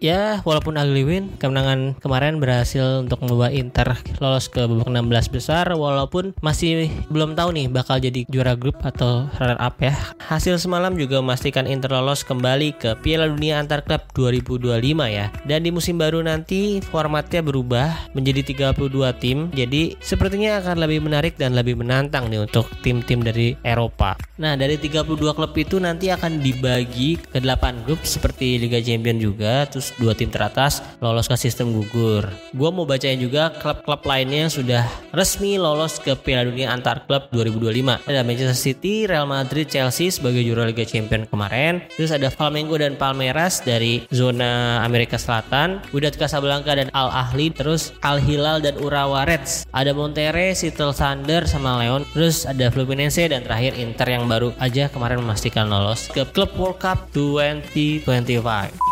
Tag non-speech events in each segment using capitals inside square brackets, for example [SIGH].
Ya, walaupun ugly win, kemenangan kemarin berhasil untuk membawa Inter lolos ke babak 16 besar walaupun masih belum tahu nih bakal jadi juara grup atau runner up ya. Hasil semalam juga memastikan Inter lolos kembali ke Piala Dunia Antar Klub 2025 ya. Dan di musim baru nanti formatnya berubah menjadi 32 tim. Jadi sepertinya akan lebih menarik dan lebih menantang nih untuk tim-tim dari Eropa. Nah, dari 32 klub itu nanti akan dibagi ke 8 grup seperti Liga Champions juga terus dua tim teratas lolos ke sistem gugur. Gue mau bacain juga klub-klub lainnya yang sudah resmi lolos ke Piala Dunia Antar Klub 2025. Ada Manchester City, Real Madrid, Chelsea sebagai juara Liga Champions kemarin. Terus ada Flamengo dan Palmeiras dari zona Amerika Selatan. Wydad Casablanca dan Al Ahli. Terus Al Hilal dan Urawa Reds. Ada Monterrey, Seattle Thunder sama Leon. Terus ada Fluminense dan terakhir Inter yang baru aja kemarin memastikan lolos ke Club World Cup 2025.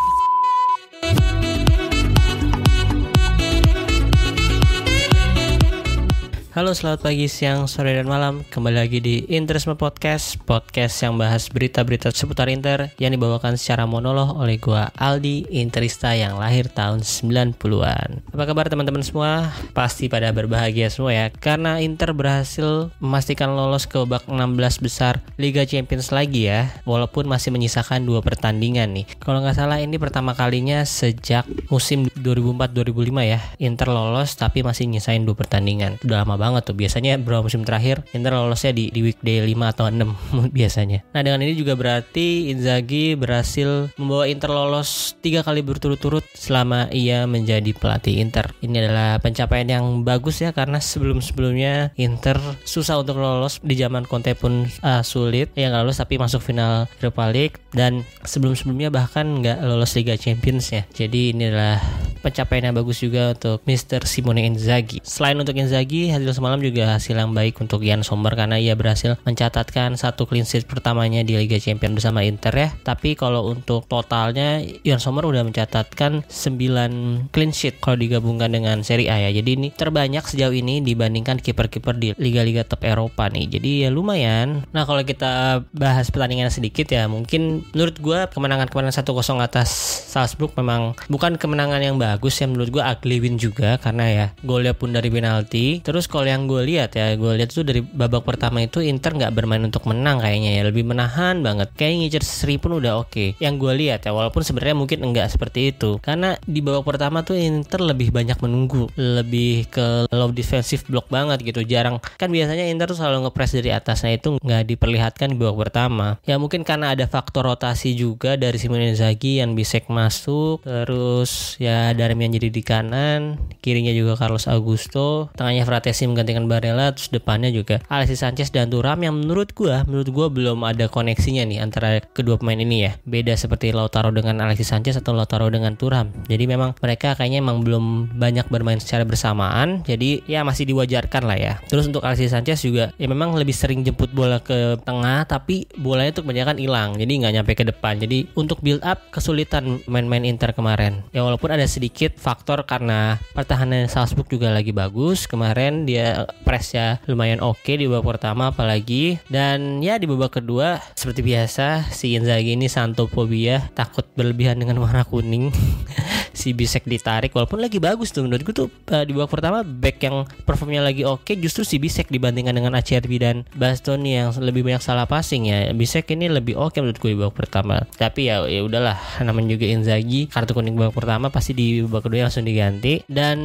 Halo selamat pagi, siang, sore, dan malam. Kembali lagi di Interisme Podcast Podcast yang bahas berita-berita seputar Inter Yang dibawakan secara monolog oleh gua Aldi Interista yang lahir tahun 90-an Apa kabar teman-teman semua? Pasti pada berbahagia semua ya Karena Inter berhasil memastikan lolos ke babak 16 besar Liga Champions lagi ya Walaupun masih menyisakan dua pertandingan nih. Kalau nggak salah ini pertama kalinya sejak musim 2004-2005 ya Inter lolos tapi masih nyisain dua pertandingan. Udah lama banget banget tuh. Biasanya beberapa musim terakhir Inter lolosnya di, di weekday 5 atau 6 [LAUGHS] biasanya. Nah dengan ini juga berarti Inzaghi berhasil membawa Inter lolos tiga kali berturut-turut selama ia menjadi pelatih Inter. Ini adalah pencapaian yang bagus ya karena sebelum-sebelumnya Inter susah untuk lolos di zaman Conte pun uh, sulit yang lolos tapi masuk final Europa League dan sebelum-sebelumnya bahkan nggak lolos Liga Champions ya. Jadi ini adalah pencapaian yang bagus juga untuk Mr. Simone Inzaghi. Selain untuk Inzaghi, hasil semalam juga hasil yang baik untuk Jan Sommer karena ia berhasil mencatatkan satu clean sheet pertamanya di Liga Champions bersama Inter ya. Tapi kalau untuk totalnya Jan Sommer udah mencatatkan 9 clean sheet kalau digabungkan dengan Serie A ya. Jadi ini terbanyak sejauh ini dibandingkan kiper-kiper di liga-liga top Eropa nih. Jadi ya lumayan. Nah, kalau kita bahas pertandingan sedikit ya, mungkin menurut gue kemenangan kemarin 1-0 atas Salzburg memang bukan kemenangan yang bagus ya menurut gue ugly win juga karena ya golnya pun dari penalti terus yang gue lihat ya gue lihat tuh dari babak pertama itu Inter nggak bermain untuk menang kayaknya ya. Lebih menahan banget. Kayak ngincer seri pun udah oke. Okay. yang gue lihat ya walaupun sebenarnya mungkin enggak seperti itu. Karena di babak pertama tuh Inter lebih banyak menunggu. Lebih ke low defensive block banget gitu. Jarang. Kan biasanya Inter tuh selalu ngepres dari atasnya itu nggak diperlihatkan di babak pertama. Ya mungkin karena ada faktor rotasi juga dari Simone Inzaghi yang bisa masuk. Terus ya Darmian jadi di kanan, kirinya juga Carlos Augusto, tengahnya Fratesi menggantikan Barella, terus depannya juga Alexis Sanchez dan Turam yang menurut gua, menurut gua belum ada koneksinya nih antara kedua pemain ini ya. Beda seperti Lautaro dengan Alexis Sanchez atau Lautaro dengan Turam. Jadi memang mereka kayaknya emang belum banyak bermain secara bersamaan, jadi ya masih diwajarkan lah ya. Terus untuk Alexis Sanchez juga ya memang lebih sering jemput bola ke tengah, tapi bolanya tuh kebanyakan hilang, jadi nggak nyampe ke depan. Jadi untuk build up kesulitan main-main Inter kemarin. Ya walaupun ada sedikit sedikit faktor karena pertahanan Salzburg juga lagi bagus. Kemarin dia pressnya lumayan oke okay di babak pertama apalagi. Dan ya di babak kedua seperti biasa si Inzaghi ini santofobia takut berlebihan dengan warna kuning. [LAUGHS] si Bisek ditarik walaupun lagi bagus tuh. Menurut gue tuh uh, di babak pertama back yang performnya lagi oke okay, justru si Bisek dibandingkan dengan Acerbi dan Bastoni yang lebih banyak salah passing ya. Bisek ini lebih oke okay menurut gue di babak pertama. Tapi ya ya udahlah namanya juga Inzaghi. Kartu kuning babak pertama pasti di babak kedua langsung diganti. Dan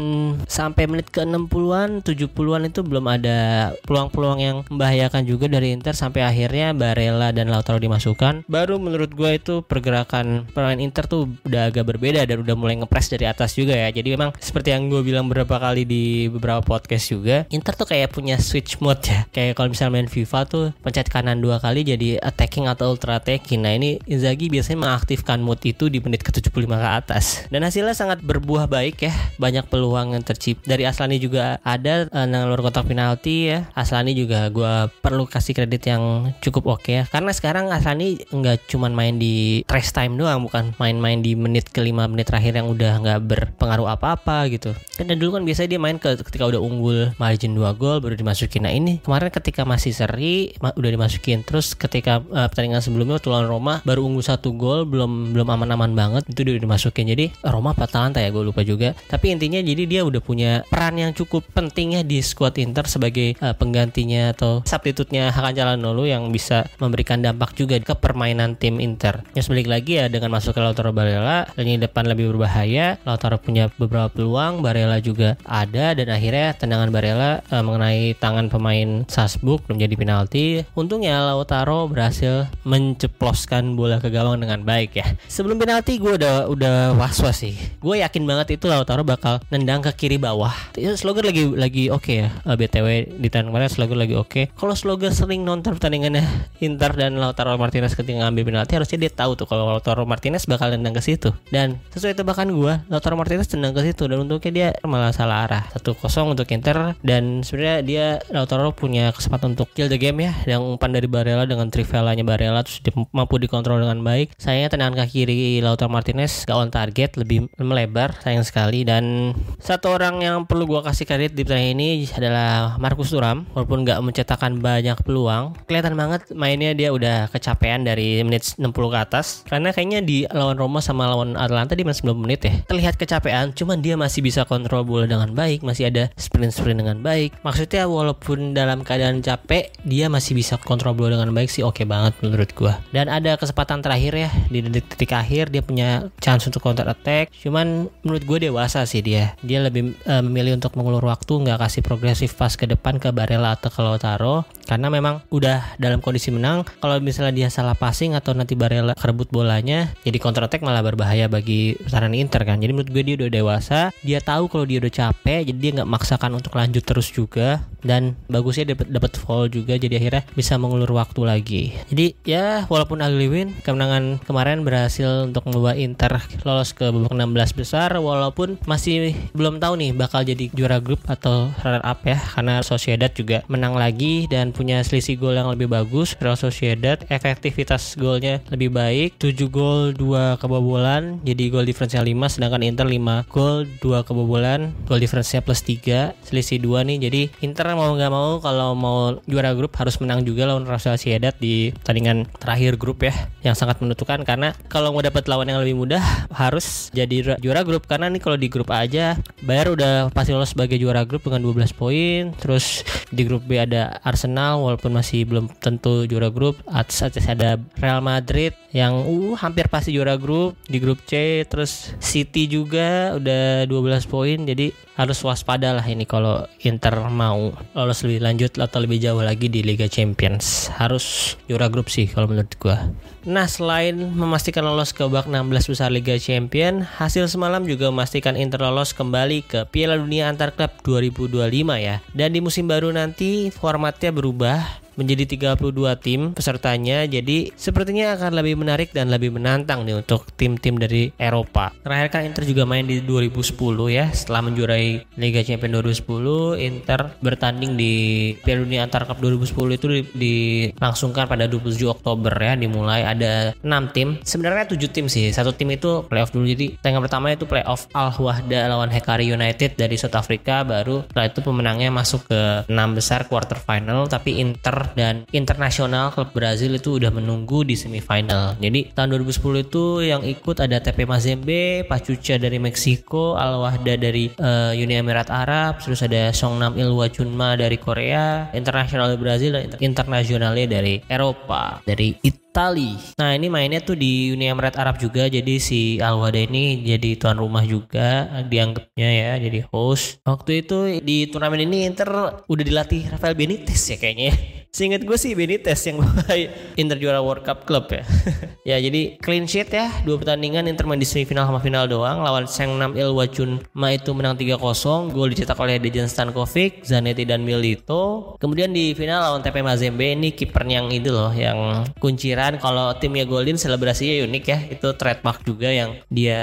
sampai menit ke 60-an 70 20-an itu belum ada peluang-peluang yang membahayakan juga dari Inter sampai akhirnya Barella dan Lautaro dimasukkan. Baru menurut gue itu pergerakan pemain Inter tuh udah agak berbeda dan udah mulai ngepres dari atas juga ya. Jadi memang seperti yang gue bilang beberapa kali di beberapa podcast juga, Inter tuh kayak punya switch mode ya. Kayak kalau misalnya main FIFA tuh pencet kanan dua kali jadi attacking atau ultra attacking. Nah ini Inzaghi biasanya mengaktifkan mode itu di menit ke-75 ke atas. Dan hasilnya sangat berbuah baik ya. Banyak peluang yang tercipta. Dari Aslani juga ada uh, luar kotak penalti ya. Aslani juga gue perlu kasih kredit yang cukup oke okay ya. Karena sekarang Aslani nggak cuma main di trash time doang, bukan main-main di menit ke 5 menit terakhir yang udah nggak berpengaruh apa-apa gitu. Kan dulu kan biasanya dia main ke, ketika udah unggul margin 2 gol baru dimasukin. Nah ini kemarin ketika masih seri ma udah dimasukin. Terus ketika uh, pertandingan sebelumnya waktu lawan Roma baru unggul satu gol belum belum aman-aman banget itu udah dimasukin. Jadi Roma apa Atalanta ya gue lupa juga. Tapi intinya jadi dia udah punya peran yang cukup pentingnya di squad Inter sebagai uh, penggantinya atau substitutnya Hakan Calhanoglu yang bisa memberikan dampak juga ke permainan tim Inter. Yang sebalik lagi ya dengan masuk ke Lautaro Barella lini depan lebih berbahaya. Lautaro punya beberapa peluang, Barella juga ada dan akhirnya tendangan Barella uh, mengenai tangan pemain Salzburg menjadi penalti. Untungnya Lautaro berhasil menceploskan bola ke gawang dengan baik ya. Sebelum penalti gue udah udah was-was sih. Gue yakin banget itu Lautaro bakal nendang ke kiri bawah. Slogan lagi lagi oke ya. Uh, eh, BTW di tahun kemarin Slogan lagi oke. Okay. Kalau Slogan sering nonton pertandingannya Inter dan Lautaro Martinez ketika ngambil penalti harusnya dia tahu tuh kalau Lautaro Martinez bakal nendang ke situ. Dan sesuai tebakan gue, Lautaro Martinez tendang ke situ dan untuknya dia malah salah arah. Satu kosong untuk Inter dan sebenarnya dia Lautaro punya kesempatan untuk kill the game ya. Yang umpan dari Barella dengan trivelanya Barella terus dia mampu dikontrol dengan baik. Sayangnya tendangan kaki kiri Lautaro Martinez gak on target, lebih melebar sayang sekali dan satu orang yang perlu gue kasih kredit di pertandingan ini adalah Markus Thuram walaupun gak mencetakkan banyak peluang. Kelihatan banget mainnya dia udah kecapean dari menit 60 ke atas. Karena kayaknya di lawan Roma sama lawan Atalanta di menit 90 menit ya terlihat kecapean cuman dia masih bisa kontrol bola dengan baik masih ada sprint-sprint dengan baik. Maksudnya walaupun dalam keadaan capek dia masih bisa kontrol bola dengan baik sih. Oke okay banget menurut gua. Dan ada kesempatan terakhir ya di detik-detik akhir dia punya chance untuk counter attack. Cuman menurut gue dewasa sih dia. Dia lebih uh, memilih untuk mengulur waktu nggak kasih progresif pas ke depan ke Barella atau ke Lautaro karena memang udah dalam kondisi menang. Kalau misalnya dia salah passing atau nanti Barella kerebut bolanya jadi counter attack malah berbahaya bagi pertahanan Inter kan? Jadi menurut gue dia udah dewasa dia tahu kalau dia udah capek jadi dia nggak maksakan untuk lanjut terus juga dan bagusnya dapat dapat foul juga jadi akhirnya bisa mengulur waktu lagi. Jadi ya walaupun ugly win kemenangan kemarin berhasil untuk membawa Inter lolos ke babak 16 besar walaupun masih belum tahu nih bakal jadi juara grup atau runner up ya karena Sociedad juga menang lagi dan punya selisih gol yang lebih bagus. Real Sociedad efektivitas golnya lebih baik 7 gol 2 kebobolan jadi gol diferensial 5 sedangkan Inter 5 gol 2 kebobolan gol diferensial plus 3 selisih 2 nih. Jadi Inter mau nggak mau kalau mau juara grup harus menang juga lawan Real Sociedad di pertandingan terakhir grup ya yang sangat menentukan. Karena kalau mau dapat lawan yang lebih mudah harus jadi juara grup. Karena nih kalau di grup A aja Bayar udah pasti lolos sebagai juara grup dengan 12 poin. Terus di grup B ada Arsenal walaupun masih belum tentu juara grup. Atas atas ada Real Madrid yang uh hampir pasti juara grup di grup C. Terus City juga udah 12 poin. Jadi harus waspada lah ini kalau Inter mau lolos lebih lanjut atau lebih jauh lagi di Liga Champions. Harus juara grup sih kalau menurut gua. Nah selain memastikan lolos ke babak 16 besar Liga Champion hasil semalam juga memastikan Inter lolos kembali ke Piala Dunia Antar Klub 2025 ya. Dan di musim baru nanti formatnya berubah menjadi 32 tim pesertanya. Jadi sepertinya akan lebih menarik dan lebih menantang nih untuk tim-tim dari Eropa. Terakhir kan Inter juga main di 2010 ya setelah menjuarai Liga Champions 2010 Inter bertanding di Piala Dunia Antar Cup 2010 itu dilangsungkan pada 27 Oktober ya. Dimulai ada 6 tim. Sebenarnya 7 tim sih. Satu tim itu playoff dulu. Jadi tengah pertama itu playoff Al Wahda lawan Hekari United dari South Africa. Baru setelah itu pemenangnya masuk ke 6 besar quarter final. Tapi Inter dan internasional klub Brazil itu udah menunggu di semifinal. Jadi tahun 2010 itu yang ikut ada TP Mazembe, Pachuca dari Meksiko, Al Wahda dari uh, Uni Emirat Arab, terus ada Songnam Ilhwa Chunma dari Korea, internasional Brazil dan internasionalnya dari Eropa, dari Italia. Nah ini mainnya tuh di Uni Emirat Arab juga jadi si Al Wada ini jadi tuan rumah juga dianggapnya ya jadi host. Waktu itu di turnamen ini Inter udah dilatih Rafael Benitez ya kayaknya. ya. Seingat gue sih Benitez yang [LAUGHS] Inter juara World Cup Club ya. [LAUGHS] ya jadi clean sheet ya dua pertandingan Inter main di semifinal sama final doang lawan Nam Il Wachun Ma itu menang 3-0 gol dicetak oleh Dejan Stankovic, Zanetti dan Milito. Kemudian di final lawan TP Mazembe ini kipernya yang itu loh yang kunciran kalau timnya golin selebrasinya unik ya itu trademark juga yang dia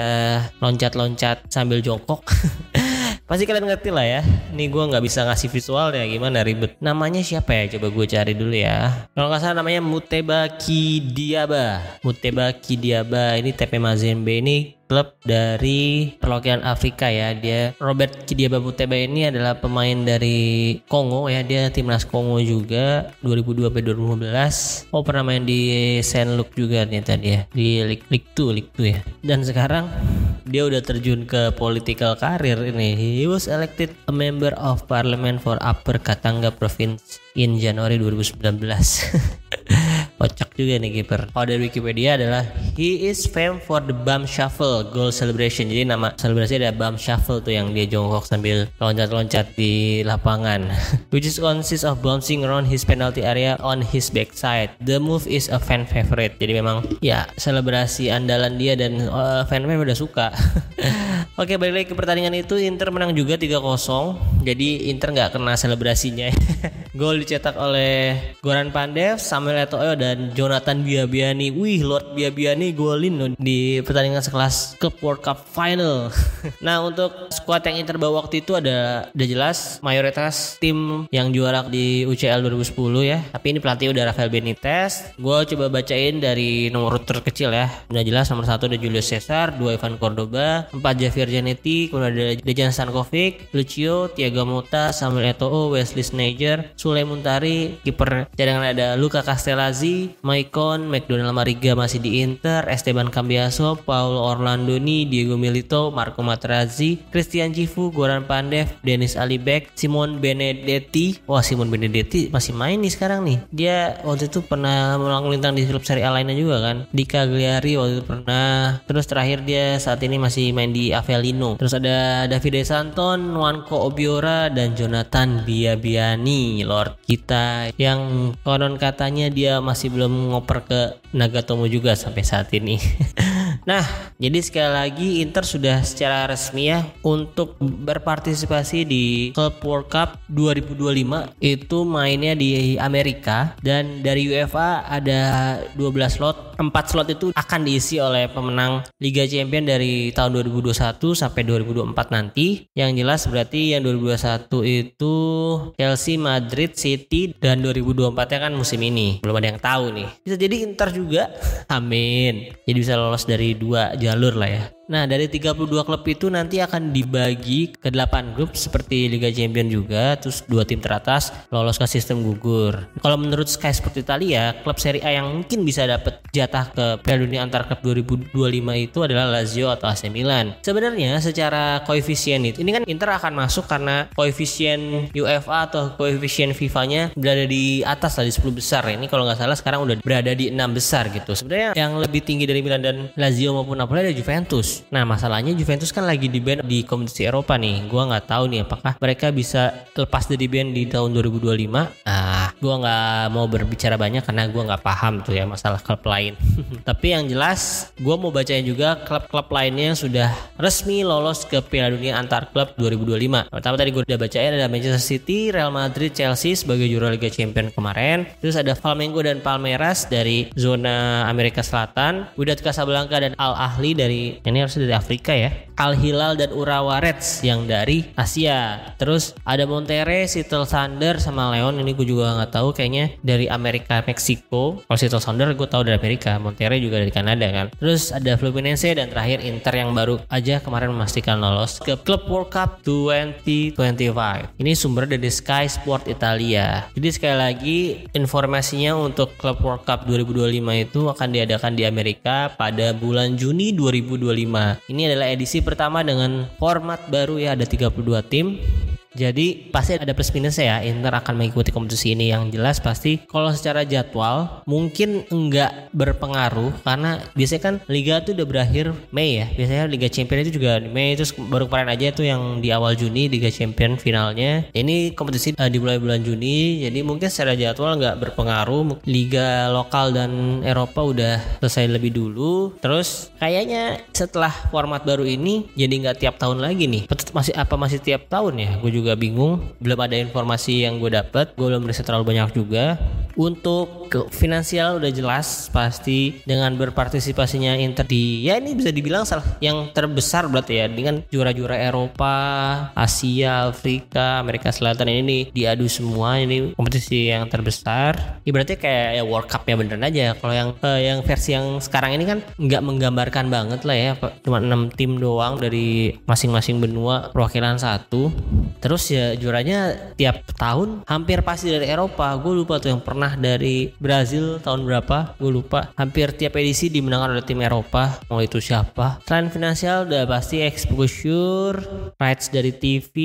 loncat-loncat sambil jongkok. [LAUGHS] Pasti kalian ngerti lah ya. Nih gue nggak bisa ngasih visual ya gimana ribet. Namanya siapa ya? Coba gue cari dulu ya. Kalau nggak salah namanya Muteba Kidiaba. Muteba Kidiaba ini TP Mazembe ini klub dari perwakilan Afrika ya. Dia Robert Kidiaba Muteba ini adalah pemain dari Kongo ya. Dia timnas Kongo juga 2002 sampai 2015. Oh pernah main di Saint Luke juga ternyata dia di League League 2 League 2 ya. Dan sekarang dia udah terjun ke political career ini. He was elected a member of parliament for Upper Katanga Province in Januari 2019. [LAUGHS] Kocak juga nih kiper. Kalau dari Wikipedia adalah he is famed for the bum shuffle goal celebration. Jadi nama selebrasi ada bum shuffle tuh yang dia jongkok sambil loncat-loncat di lapangan. [LAUGHS] Which is consists of bouncing around his penalty area on his backside. The move is a fan favorite. Jadi memang ya selebrasi andalan dia dan uh, fan-fan udah suka. [LAUGHS] Oke balik lagi ke pertandingan itu Inter menang juga 3-0 Jadi Inter nggak kena selebrasinya [LAUGHS] Gol dicetak oleh Goran Pandev, Samuel Eto'o dan Jonathan Biabiani. Wih Lord Biabiani golin loh di pertandingan sekelas Cup World Cup Final. [LAUGHS] Nah untuk skuad yang Inter bawa waktu itu ada udah jelas mayoritas tim yang juara di UCL 2010 ya. Tapi ini pelatih udah Rafael Benitez. Gue coba bacain dari nomor terkecil ya. Udah jelas nomor satu ada Julius Caesar, dua Ivan Cordoba, empat Javier Zanetti, kemudian ada Dejan Stankovic, Lucio, Thiago Motta, Samuel Eto'o, Wesley Sneijder, Sule Muntari, kiper cadangan ada Luca Castellazzi, Maicon, McDonald Mariga masih di Inter, Esteban Cambiaso, Paul Orlandoni, Diego Milito, Marco Materazzi, Christian Cifu, Goran Pandev, Dennis Alibek, Simon Benedetti. Wah, Simon Benedetti masih main nih sekarang nih. Dia waktu itu pernah melintang di klub Serie A lainnya juga kan. Di Cagliari waktu itu pernah. Terus terakhir dia saat ini masih main di Avellino. Terus ada Davide Santon, Wanko Obiora dan Jonathan Biabiani, Lord kita yang konon katanya dia masih belum ngoper ke Nagatomo juga sampai saat ini. [LAUGHS] nah, jadi sekali lagi Inter sudah secara resmi ya untuk berpartisipasi di Club World Cup 2025 itu mainnya di Amerika dan dari UEFA ada 12 slot. 4 slot itu akan diisi oleh pemenang Liga Champion dari tahun 2021 sampai 2024 nanti. Yang jelas berarti yang 2021 itu Chelsea, Madrid, City dan 2024 nya kan musim ini. Belum ada yang tahu nih. Bisa jadi Inter juga. [LAUGHS] Amin. Jadi bisa lolos dari dua jalur lah ya. Nah, dari 32 klub itu nanti akan dibagi ke 8 grup seperti Liga Champion juga, terus dua tim teratas lolos ke sistem gugur. Kalau menurut Sky Sport Italia, klub Serie A yang mungkin bisa dapat jatah ke Piala Dunia antar klub 2025 itu adalah Lazio atau AC Milan. Sebenarnya secara koefisien itu, ini kan Inter akan masuk karena koefisien UEFA atau koefisien FIFA-nya berada di atas lah di 10 besar. Ini kalau nggak salah sekarang udah berada di 6 besar gitu. Sebenarnya yang lebih tinggi dari Milan dan Lazio maupun Napoli ada Juventus. Nah masalahnya Juventus kan lagi di band di kompetisi Eropa nih. Gua nggak tahu nih apakah mereka bisa lepas dari band di tahun 2025. Ah, gua nggak mau berbicara banyak karena gua nggak paham tuh ya masalah klub lain. [LAUGHS] Tapi yang jelas, gua mau bacain juga klub-klub lainnya yang sudah resmi lolos ke Piala Dunia antar klub 2025. Pertama tadi gue udah bacain ada Manchester City, Real Madrid, Chelsea sebagai juara Liga Champion kemarin. Terus ada Flamengo dan Palmeiras dari zona Amerika Selatan, Wydad Casablanca dan Al Ahli dari ini harusnya dari Afrika ya. Al Hilal dan Urawa Reds yang dari Asia. Terus ada Monterrey, Seattle Thunder sama Leon ini gue juga nggak tahu kayaknya dari Amerika Meksiko. Kalau Seattle Thunder gue tahu dari Amerika, Monterrey juga dari Kanada kan. Terus ada Fluminense dan terakhir Inter yang baru aja kemarin memastikan lolos ke Club World Cup 2025. Ini sumber dari Sky Sport Italia. Jadi sekali lagi informasinya untuk Club World Cup 2025 itu akan diadakan di Amerika pada bulan Juni 2025. Ini adalah edisi pertama dengan format baru ya ada 32 tim Jadi pasti ada plus minus ya Inter akan mengikuti kompetisi ini yang jelas pasti kalau secara jadwal mungkin enggak berpengaruh karena biasanya kan liga tuh udah berakhir Mei ya. Biasanya Liga Champion itu juga Mei terus baru kemarin aja tuh yang di awal Juni Liga Champion finalnya. Ini kompetisi uh, dimulai bulan Juni jadi mungkin secara jadwal nggak berpengaruh. Liga lokal dan Eropa udah selesai lebih dulu. Terus kayaknya setelah format baru ini jadi nggak tiap tahun lagi nih. Masih apa masih tiap tahun ya? Gue juga bingung. Belum ada informasi yang gue dapat. Gue belum riset terlalu banyak juga. Untuk ke finansial udah jelas pasti dengan berpartisipasinya Inter di ya ini bisa dibilang salah yang terbesar berarti ya dengan juara-juara Eropa, Asia, Afrika, Amerika Selatan ini nih diadu semua ini kompetisi yang terbesar. Ibaratnya kayak ya World Cup ya beneran aja. Kalau yang eh, yang versi yang sekarang ini kan nggak menggambarkan banget lah ya, cuma 6 tim doang dari masing-masing benua perwakilan satu. Terus ya juaranya tiap tahun hampir pasti dari Eropa. Gue lupa tuh yang pernah dari Brazil tahun berapa gue lupa. Hampir tiap edisi dimenangkan oleh tim Eropa mau itu siapa. Selain finansial udah pasti exposure rights dari TV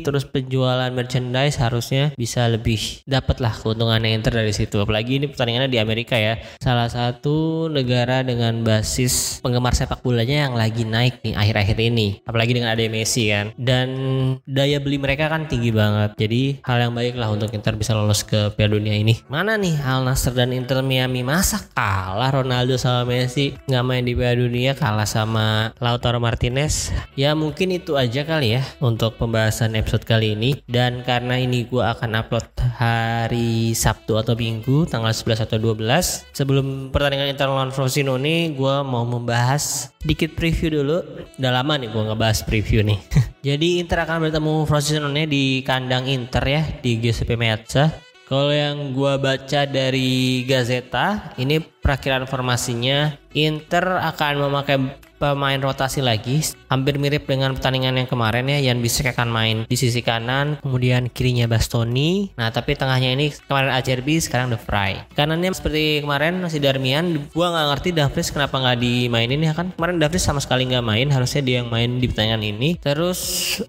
terus penjualan merchandise harusnya bisa lebih dapat lah keuntungannya Inter dari situ. Apalagi ini pertandingannya di Amerika ya. Salah satu negara dengan basis penggemar sepak bolanya yang lagi naik nih akhir-akhir ini. Apalagi dengan ada Messi kan. Dan daya beli mereka kan tinggi banget. Jadi hal yang baik lah untuk Inter bisa lolos ke Piala Dunia ini. Mana nih Al Nassr dan Inter Miami? Masa kalah Ronaldo sama Messi? Nggak main di Piala Dunia kalah sama Lautaro Martinez? Ya mungkin itu aja kali ya untuk pembahasan episode kali ini. Dan karena ini gue akan upload hari Sabtu atau Minggu tanggal 11 atau 12 sebelum pertandingan Inter lawan Frosinone gue mau membahas sedikit preview dulu. Udah lama nih gue ngebahas preview nih. [LAUGHS] Jadi Inter akan bertemu Frosinone di kandang Inter ya di Giuseppe Meazza. Kalau yang gua baca dari Gazeta, ini perakiran formasinya Inter akan memakai pemain rotasi lagi hampir mirip dengan pertandingan yang kemarin ya Yan Bisek akan main di sisi kanan kemudian kirinya Bastoni. Nah tapi tengahnya ini kemarin Acerbi sekarang The Fry. Kanannya seperti kemarin masih Darmian gua nggak ngerti Davris kenapa nggak dimainin ya kan? Kemarin Davris sama sekali nggak main harusnya dia yang main di pertandingan ini. Terus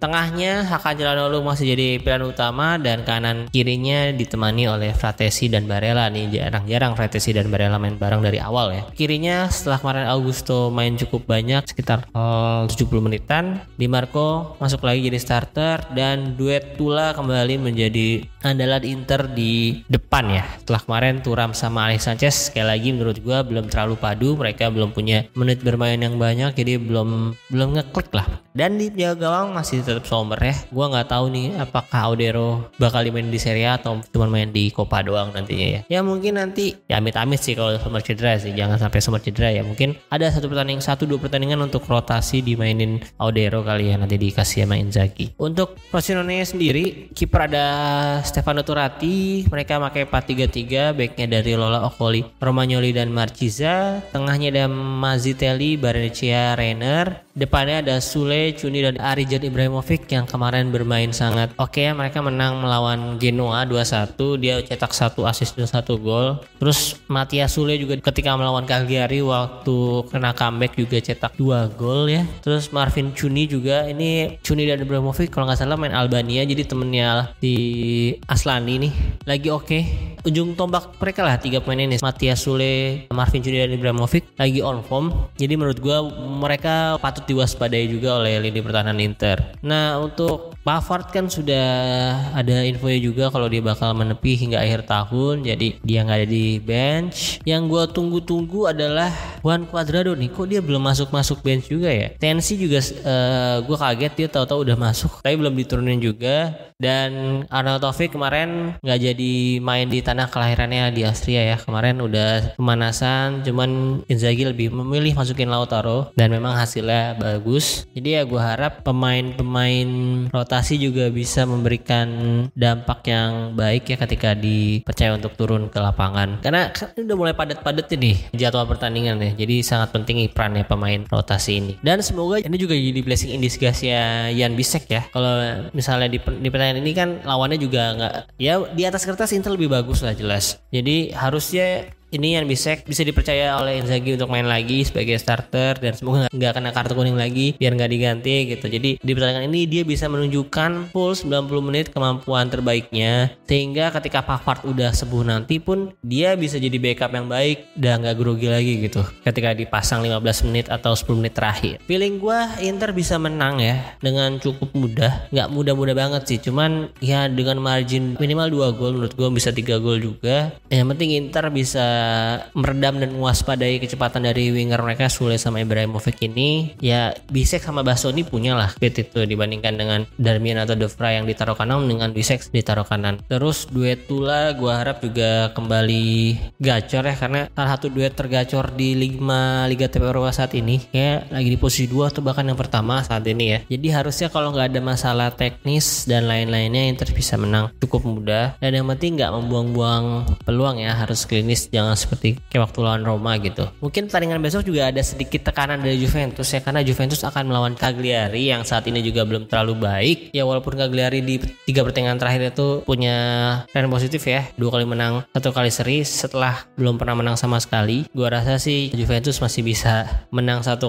tengahnya Hakan Jalanolu masih jadi pilihan utama dan kanan kirinya ditemani oleh Fratesi dan Barella nih. Jarang-jarang Fratesi dan Barella main bareng dari awal ya. Kirinya setelah kemarin Augusto main cukup banyak banyak sekitar uh, 70 menitan. Di Marco masuk lagi jadi starter dan duet Tula kembali menjadi andalan Inter di depan ya. Setelah kemarin Turam sama Alex Sanchez sekali lagi menurut gua belum terlalu padu, mereka belum punya menit bermain yang banyak jadi belum belum ngeklik lah. Dan di jaga gawang masih tetap somber ya. Gua nggak tahu nih apakah Audero bakal main di Serie A atau cuma main di Copa doang nantinya ya. Ya mungkin nanti ya amit-amit sih kalau Summer cedera sih, jangan sampai Summer cedera ya. Mungkin ada satu pertandingan satu dua pertandingan untuk rotasi dimainin Audero kali ya nanti dikasih sama Inzaghi. Untuk Frosinone sendiri kiper ada Stefano Turati, mereka pakai 4-3-3, backnya dari Lola Okoli, Romagnoli dan Marchiza, tengahnya ada Mazitelli, Barnechea, Renner, depannya ada Sule, Cuni dan Arijan Ibrahimovic yang kemarin bermain sangat oke okay, mereka menang melawan Genoa 2-1 dia cetak satu assist dan satu gol terus Matias Sule juga ketika melawan Cagliari waktu kena comeback juga cetak dua gol ya terus Marvin Cuni juga ini Cuni dan Ibrahimovic kalau nggak salah main Albania jadi temennya di Aslani nih lagi oke okay. ujung tombak mereka lah tiga pemain ini Matias Sule Marvin Cuni dan Ibrahimovic lagi on form jadi menurut gue mereka patut diwaspadai juga oleh lini pertahanan Inter. Nah untuk Pavard kan sudah ada infonya juga kalau dia bakal menepi hingga akhir tahun, jadi dia nggak ada di bench. Yang gue tunggu-tunggu adalah Juan Cuadrado nih, kok dia belum masuk-masuk bench juga ya? Tensi juga uh, eh, gue kaget dia tahu-tahu udah masuk, tapi belum diturunin juga. Dan Arnold Taufik kemarin nggak jadi main di tanah kelahirannya di Austria ya. Kemarin udah pemanasan, cuman Inzaghi lebih memilih masukin Lautaro dan memang hasilnya bagus. Jadi ya gue harap pemain-pemain rotasi juga bisa memberikan dampak yang baik ya ketika dipercaya untuk turun ke lapangan. Karena kan udah mulai padat-padat ini jadwal pertandingan Jadi sangat penting perannya pemain rotasi ini. Dan semoga ini juga jadi blessing in disguise ya Yan Bisek ya. Kalau misalnya di, di pertandingan ini kan lawannya juga nggak ya di atas kertas Inter lebih bagus lah jelas. Jadi harusnya ini yang bisa bisa dipercaya oleh Inzaghi untuk main lagi sebagai starter dan semoga nggak kena kartu kuning lagi biar nggak diganti gitu. Jadi di pertandingan ini dia bisa menunjukkan full 90 menit kemampuan terbaiknya sehingga ketika Pavard udah sembuh nanti pun dia bisa jadi backup yang baik dan nggak grogi lagi gitu ketika dipasang 15 menit atau 10 menit terakhir. Feeling gue Inter bisa menang ya dengan cukup mudah, nggak mudah-mudah banget sih, cuman ya dengan margin minimal 2 gol menurut gue bisa 3 gol juga. Yang penting Inter bisa meredam dan mewaspadai kecepatan dari winger mereka Sule sama Ibrahimovic ini. Ya Bisek sama Bastoni punya lah speed itu dibandingkan dengan Darmian atau De Vrij yang ditaruh kanan dengan Bisek ditaruh kanan. Terus duet Tula gue harap juga kembali gacor ya karena salah satu duet tergacor di Liga Liga TP Eropa saat ini kayak lagi di posisi 2 atau bahkan yang pertama saat ini ya. Jadi harusnya kalau nggak ada masalah teknis dan lain-lainnya Inter bisa menang cukup mudah dan yang penting nggak membuang-buang peluang ya harus klinis jangan seperti kayak waktu lawan Roma gitu. Mungkin pertandingan besok juga ada sedikit tekanan dari Juventus ya karena Juventus akan melawan Cagliari yang saat ini juga belum terlalu baik. Ya walaupun Cagliari di tiga pertandingan terakhir itu punya tren positif ya, dua kali menang, satu kali seri setelah belum pernah menang sama sekali. Gua rasa sih Juventus masih bisa menang 1-0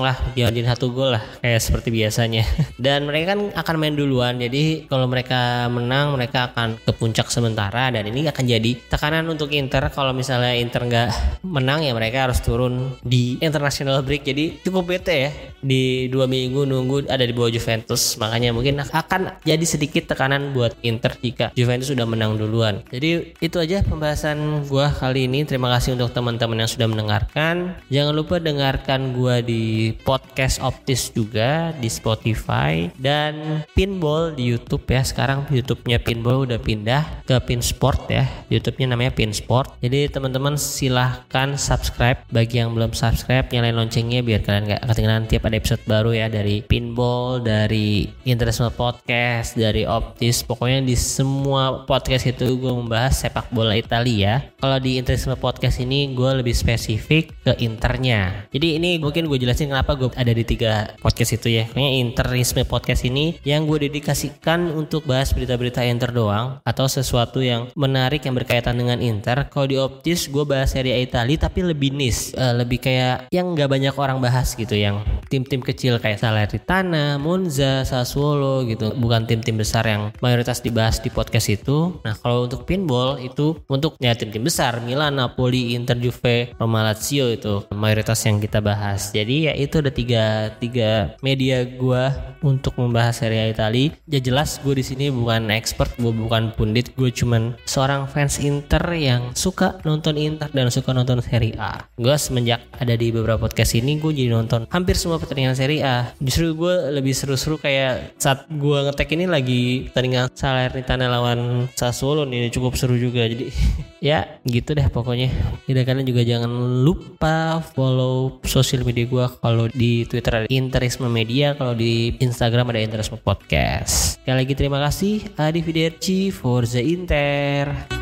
lah, jadi satu gol lah kayak seperti biasanya. [LAUGHS] Dan mereka kan akan main duluan. Jadi kalau mereka menang, mereka akan ke puncak sementara dan ini akan jadi tekanan untuk Inter kalau misalnya Inter nggak menang ya mereka harus turun di international break. Jadi cukup bete ya di dua minggu nunggu ada di bawah Juventus. Makanya mungkin akan jadi sedikit tekanan buat Inter jika Juventus sudah menang duluan. Jadi itu aja pembahasan gua kali ini. Terima kasih untuk teman-teman yang sudah mendengarkan. Jangan lupa dengarkan gua di podcast Optis juga di Spotify dan Pinball di YouTube ya. Sekarang YouTube-nya Pinball udah pindah ke Pin Sport ya. YouTube-nya namanya Pin Sport. Jadi teman-teman silahkan subscribe bagi yang belum subscribe nyalain loncengnya biar kalian gak ketinggalan tiap ada episode baru ya dari Pinball, dari International Podcast, dari Optis. Pokoknya di semua podcast itu gue membahas sepak bola Italia. Kalau di International Podcast ini gue lebih spesifik ke internya. Jadi ini mungkin gue jelasin kenapa gue ada di tiga podcast itu ya. Kayaknya Interisme Podcast ini yang gue dedikasikan untuk bahas berita-berita Inter doang atau sesuatu yang menarik yang berkaitan dengan Inter. Kalau di Optis gue bahas Serie A Italia tapi lebih niche, uh, lebih kayak yang nggak banyak orang bahas gitu, yang tim-tim kecil kayak Salernitana, Monza, Sassuolo gitu, bukan tim-tim besar yang mayoritas dibahas di podcast itu. Nah kalau untuk pinball itu untuk ya tim-tim besar, Milan, Napoli, Inter, Juve, Roma, Lazio itu mayoritas yang kita bahas. Jadi ya itu ada tiga tiga media gue untuk membahas Serie A Italia. Ya jelas gue di sini bukan expert, gue bukan pundit, gue cuman seorang fans Inter yang suka nonton Inter dan suka nonton Serie A. Gue semenjak ada di beberapa podcast ini gue jadi nonton hampir semua pertandingan Serie A. Justru gue lebih seru-seru kayak saat gue ngetek ini lagi pertandingan Salernitana lawan Sassuolo nih cukup seru juga. Jadi [LAUGHS] ya gitu deh pokoknya. Tidak kalian juga jangan lupa follow sosial media gue kalau di Twitter ada Interisme Media, kalau di Instagram ada Interisme Podcast. Sekali lagi terima kasih. Adi Fiderci, Forza Inter.